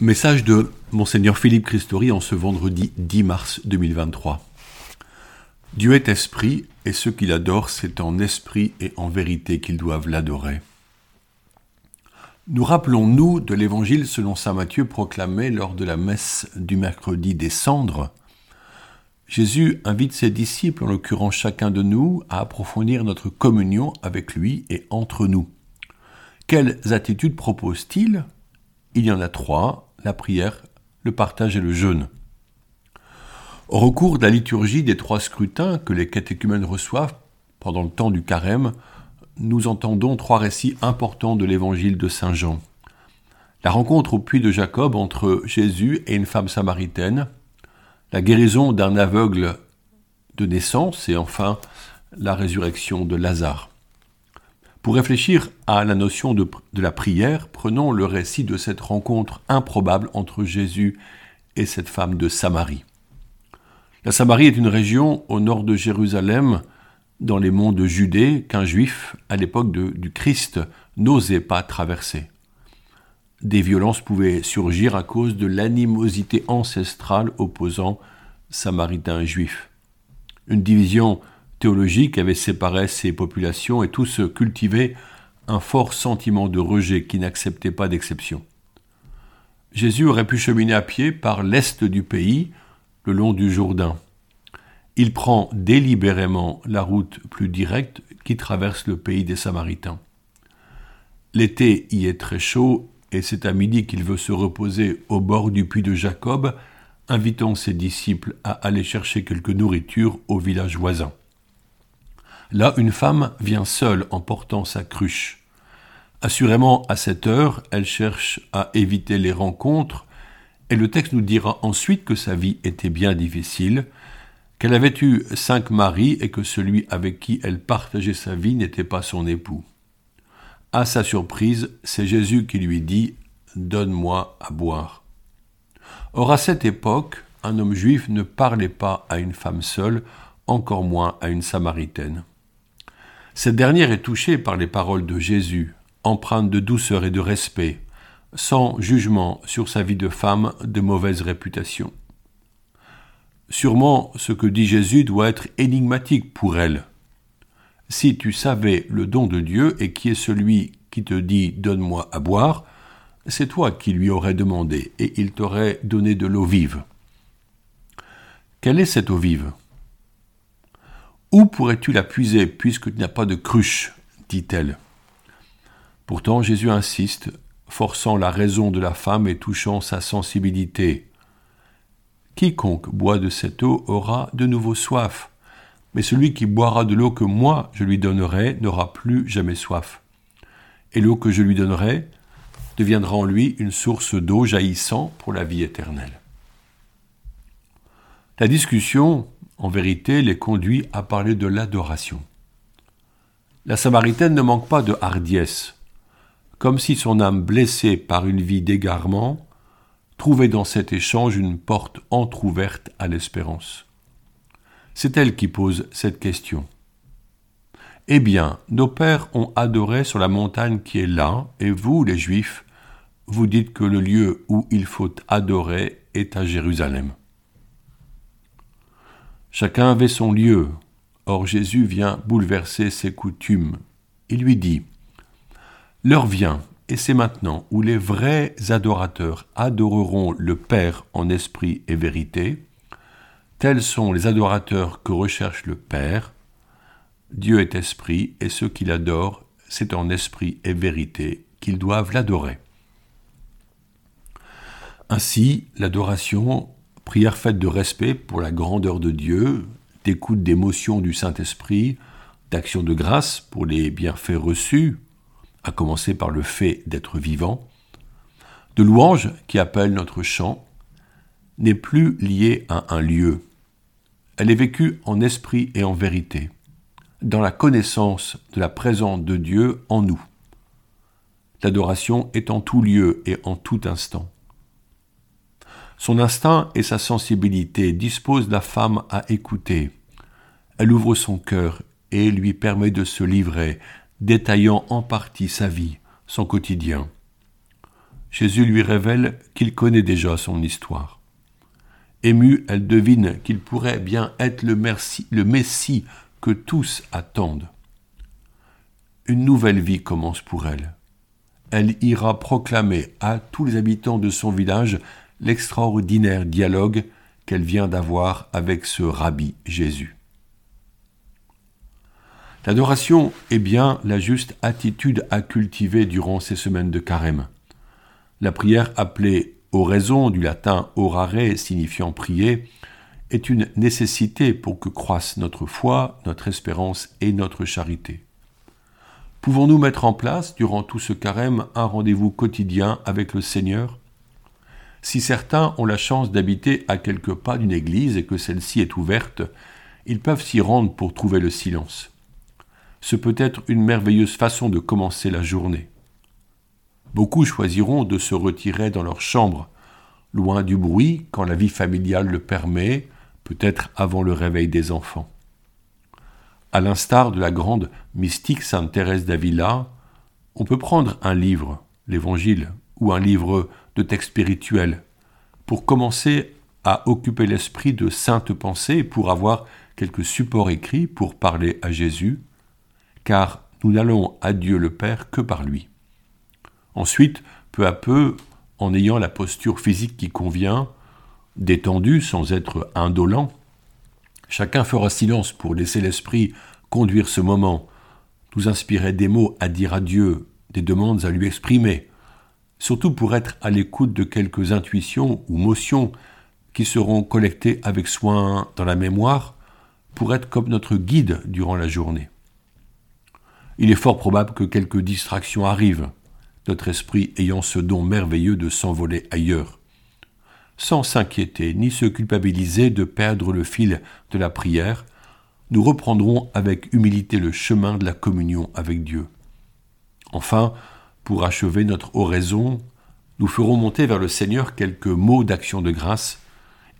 Message de Monseigneur Philippe Christori en ce vendredi 10 mars 2023. Dieu est esprit, et ceux qui l'adorent, c'est en esprit et en vérité qu'ils doivent l'adorer. Nous rappelons-nous de l'évangile selon saint Matthieu proclamé lors de la messe du mercredi des cendres. Jésus invite ses disciples, en l'occurrence chacun de nous, à approfondir notre communion avec lui et entre nous. Quelles attitudes propose-t-il? Il y en a trois, la prière, le partage et le jeûne. Au recours de la liturgie des trois scrutins que les catéchumènes reçoivent pendant le temps du carême, nous entendons trois récits importants de l'évangile de Saint Jean. La rencontre au puits de Jacob entre Jésus et une femme samaritaine, la guérison d'un aveugle de naissance et enfin la résurrection de Lazare. Pour réfléchir à la notion de, la prière, prenons le récit de cette rencontre improbable entre Jésus et cette femme de Samarie. La Samarie est une région au nord de Jérusalem, dans les monts de Judée, qu'un juif, à l'époque du Christ, n'osait pas traverser. Des violences pouvaient surgir à cause de l'animosité ancestrale opposant Samaritains et Juifs. Une division théologique avait séparé ces populations et tous cultivaient un fort sentiment de rejet qui n'acceptait pas d'exception. Jésus aurait pu cheminer à pied par l'est du pays, le long du Jourdain. Il prend délibérément la route plus directe qui traverse le pays des Samaritains. L'été y est très chaud et c'est à midi qu'il veut se reposer au bord du puits de Jacob, invitant ses disciples à aller chercher quelque nourriture au village voisin. Là, une femme vient seule en portant sa cruche. Assurément, à cette heure, elle cherche à éviter les rencontres, et le texte nous dira ensuite que sa vie était bien difficile, qu'elle avait eu cinq maris et que celui avec qui elle partageait sa vie n'était pas son époux. À sa surprise, c'est Jésus qui lui dit Donne-moi à boire. Or, à cette époque, un homme juif ne parlait pas à une femme seule, encore moins à une samaritaine. Cette dernière est touchée par les paroles de Jésus, empreintes de douceur et de respect, sans jugement sur sa vie de femme de mauvaise réputation. Sûrement ce que dit Jésus doit être énigmatique pour elle. Si tu savais le don de Dieu et qui est celui qui te dit Donne-moi à boire, c'est toi qui lui aurais demandé, et il t'aurait donné de l'eau vive. Quelle est cette eau vive? Où pourrais-tu la puiser puisque tu n'as pas de cruche? dit-elle. Pourtant Jésus insiste, forçant la raison de la femme et touchant sa sensibilité. Quiconque boit de cette eau aura de nouveau soif, mais celui qui boira de l'eau que moi je lui donnerai n'aura plus jamais soif. Et l'eau que je lui donnerai deviendra en lui une source d'eau jaillissant pour la vie éternelle. La discussion en vérité, les conduit à parler de l'adoration. La Samaritaine ne manque pas de hardiesse, comme si son âme blessée par une vie d'égarement trouvait dans cet échange une porte entr'ouverte à l'espérance. C'est elle qui pose cette question. Eh bien, nos pères ont adoré sur la montagne qui est là, et vous, les Juifs, vous dites que le lieu où il faut adorer est à Jérusalem. Chacun avait son lieu. Or Jésus vient bouleverser ses coutumes. Il lui dit L'heure vient, et c'est maintenant, où les vrais adorateurs adoreront le Père en esprit et vérité. Tels sont les adorateurs que recherche le Père. Dieu est esprit, et ceux qui l'adorent, c'est en esprit et vérité qu'ils doivent l'adorer. Ainsi, l'adoration prière faite de respect pour la grandeur de Dieu, d'écoute d'émotion du Saint-Esprit, d'action de grâce pour les bienfaits reçus, à commencer par le fait d'être vivant, de louange qui appelle notre chant, n'est plus liée à un lieu. Elle est vécue en esprit et en vérité, dans la connaissance de la présence de Dieu en nous. L'adoration est en tout lieu et en tout instant. Son instinct et sa sensibilité disposent la femme à écouter. Elle ouvre son cœur et lui permet de se livrer, détaillant en partie sa vie, son quotidien. Jésus lui révèle qu'il connaît déjà son histoire. Émue, elle devine qu'il pourrait bien être le, Messie que tous attendent. Une nouvelle vie commence pour elle. Elle ira proclamer à tous les habitants de son village l'extraordinaire dialogue qu'elle vient d'avoir avec ce rabbi Jésus. L'adoration est bien la juste attitude à cultiver durant ces semaines de carême. La prière appelée oraison du latin orare signifiant prier est une nécessité pour que croissent notre foi, notre espérance et notre charité. Pouvons-nous mettre en place durant tout ce carême un rendez-vous quotidien avec le Seigneur? Si certains ont la chance d'habiter à quelques pas d'une église et que celle-ci est ouverte, ils peuvent s'y rendre pour trouver le silence ce peut être une merveilleuse façon de commencer la journée. Beaucoup choisiront de se retirer dans leur chambre, loin du bruit quand la vie familiale le permet, peut-être avant le réveil des enfants. À l'instar de la grande mystique Sainte Thérèse d'Avila, on peut prendre un livre, l'Évangile, ou un livre de texte spirituel, pour commencer à occuper l'esprit de saintes pensées, pour avoir quelques supports écrits pour parler à Jésus, car nous n'allons à Dieu le Père que par lui. Ensuite, peu à peu, en ayant la posture physique qui convient, détendue sans être indolent, chacun fera silence pour laisser l'esprit conduire ce moment, nous inspirer des mots à dire à Dieu, des demandes à lui exprimer, surtout pour être à l'écoute de quelques intuitions ou motions qui seront collectées avec soin dans la mémoire pour être comme notre guide durant la journée il est fort probable que quelques distractions arrivent, notre esprit ayant ce don merveilleux de s'envoler ailleurs. Sans s'inquiéter ni se culpabiliser de perdre le fil de la prière, nous reprendrons avec humilité le chemin de la communion avec Dieu. Enfin, pour achever notre oraison, nous ferons monter vers le Seigneur quelques mots d'action de grâce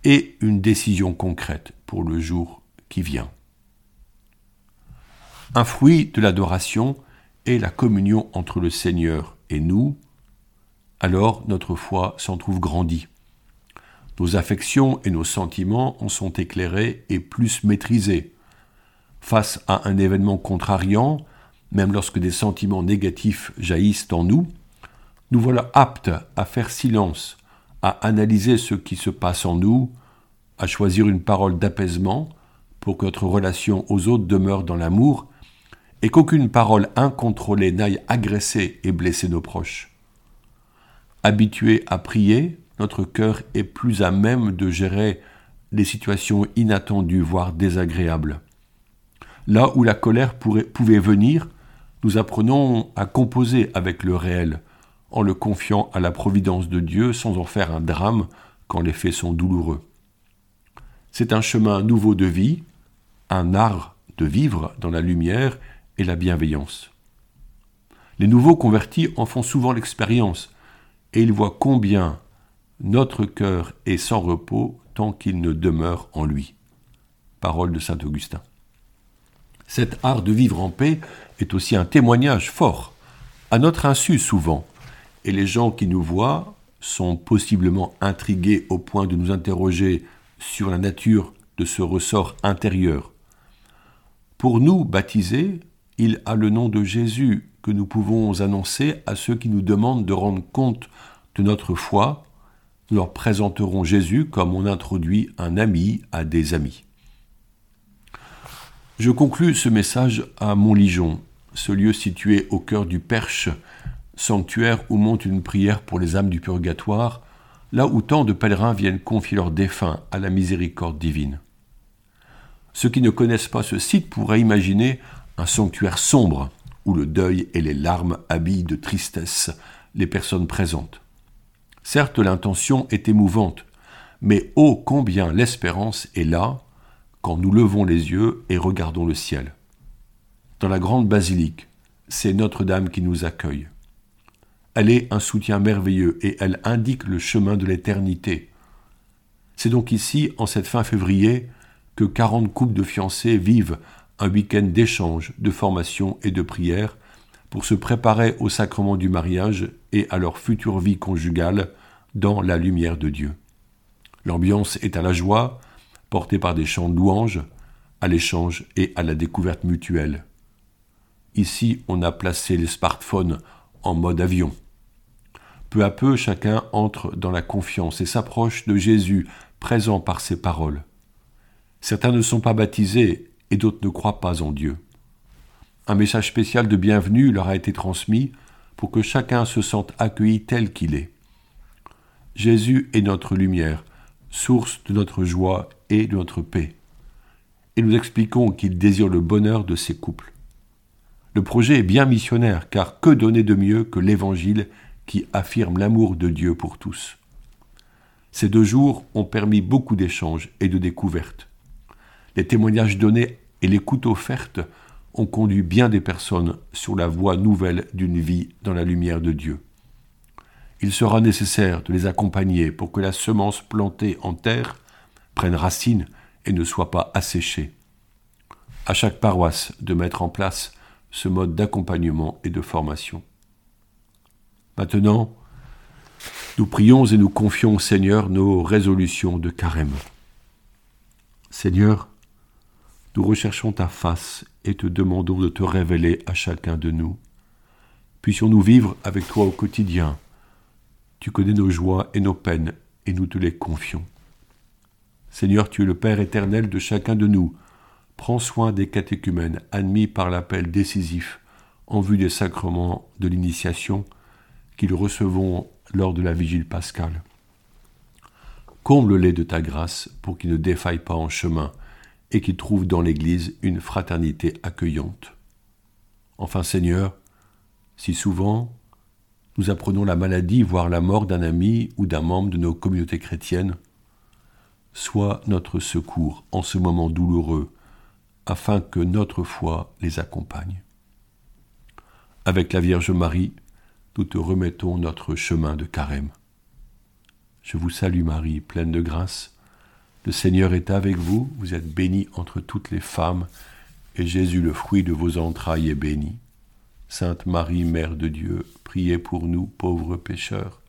et une décision concrète pour le jour qui vient. Un fruit de l'adoration est la communion entre le Seigneur et nous, alors notre foi s'en trouve grandie. Nos affections et nos sentiments en sont éclairés et plus maîtrisés. Face à un événement contrariant, même lorsque des sentiments négatifs jaillissent en nous, nous voilà aptes à faire silence, à analyser ce qui se passe en nous, à choisir une parole d'apaisement pour que notre relation aux autres demeure dans l'amour et qu'aucune parole incontrôlée n'aille agresser et blesser nos proches. Habitué à prier, notre cœur est plus à même de gérer les situations inattendues, voire désagréables. Là où la colère pouvait venir, nous apprenons à composer avec le réel, en le confiant à la providence de Dieu sans en faire un drame quand les faits sont douloureux. C'est un chemin nouveau de vie, un art de vivre dans la lumière et la bienveillance. Les nouveaux convertis en font souvent l'expérience, et ils voient combien notre cœur est sans repos tant qu'il ne demeure en lui. Parole de saint Augustin. Cet art de vivre en paix est aussi un témoignage fort, à notre insu souvent, et les gens qui nous voient sont possiblement intrigués au point de nous interroger sur la nature de ce ressort intérieur. Pour nous, baptisés, il a le nom de Jésus que nous pouvons annoncer à ceux qui nous demandent de rendre compte de notre foi. Nous leur présenterons Jésus comme on introduit un ami à des amis. Je conclus ce message à Montligeon, ce lieu situé au cœur du Perche, sanctuaire où monte une prière pour les âmes du purgatoire, là où tant de pèlerins viennent confier leurs défunts à la miséricorde divine. Ceux qui ne connaissent pas ce site pourraient imaginer un sanctuaire sombre où le deuil et les larmes habillent de tristesse les personnes présentes. Certes, l'intention est émouvante, mais ô combien l'espérance est là quand nous levons les yeux et regardons le ciel. Dans la grande basilique, c'est Notre-Dame qui nous accueille. Elle est un soutien merveilleux et elle indique le chemin de l'éternité. C'est donc ici, en cette fin février, que quarante couples de fiancés vivent un week-end d'échange, de formation et de prière pour se préparer au sacrement du mariage et à leur future vie conjugale dans la lumière de Dieu. L'ambiance est à la joie, portée par des chants de louanges, à l'échange et à la découverte mutuelle. Ici, on a placé les smartphones en mode avion. Peu à peu, chacun entre dans la confiance et s'approche de Jésus, présent par ses paroles. Certains ne sont pas baptisés et d'autres ne croient pas en Dieu. Un message spécial de bienvenue leur a été transmis pour que chacun se sente accueilli tel qu'il est. Jésus est notre lumière, source de notre joie et de notre paix. Et nous expliquons qu'il désire le bonheur de ces couples. Le projet est bien missionnaire, car que donner de mieux que l'Évangile qui affirme l'amour de Dieu pour tous? Ces deux jours ont permis beaucoup d'échanges et de découvertes. Les témoignages donnés et l'écoute offerte ont conduit bien des personnes sur la voie nouvelle d'une vie dans la lumière de Dieu. Il sera nécessaire de les accompagner pour que la semence plantée en terre prenne racine et ne soit pas asséchée. À chaque paroisse de mettre en place ce mode d'accompagnement et de formation. Maintenant, nous prions et nous confions au Seigneur nos résolutions de carême. Seigneur, nous recherchons ta face et te demandons de te révéler à chacun de nous. Puissions-nous vivre avec toi au quotidien. Tu connais nos joies et nos peines, et nous te les confions. Seigneur, tu es le Père éternel de chacun de nous. Prends soin des catéchumènes admis par l'appel décisif en vue des sacrements de l'initiation qu'ils recevons lors de la vigile pascale. Comble-les de ta grâce pour qu'ils ne défaillent pas en chemin et qui trouve dans l'Église une fraternité accueillante. Enfin Seigneur, si souvent nous apprenons la maladie, voire la mort d'un ami ou d'un membre de nos communautés chrétiennes, sois notre secours en ce moment douloureux, afin que notre foi les accompagne. Avec la Vierge Marie, nous te remettons notre chemin de carême. Je vous salue Marie, pleine de grâce. Le Seigneur est avec vous, vous êtes bénie entre toutes les femmes, et Jésus, le fruit de vos entrailles, est béni. Sainte Marie, Mère de Dieu, priez pour nous, pauvres pécheurs,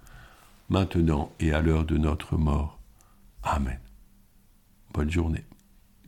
maintenant et à l'heure de notre mort. Amen. Bonne journée.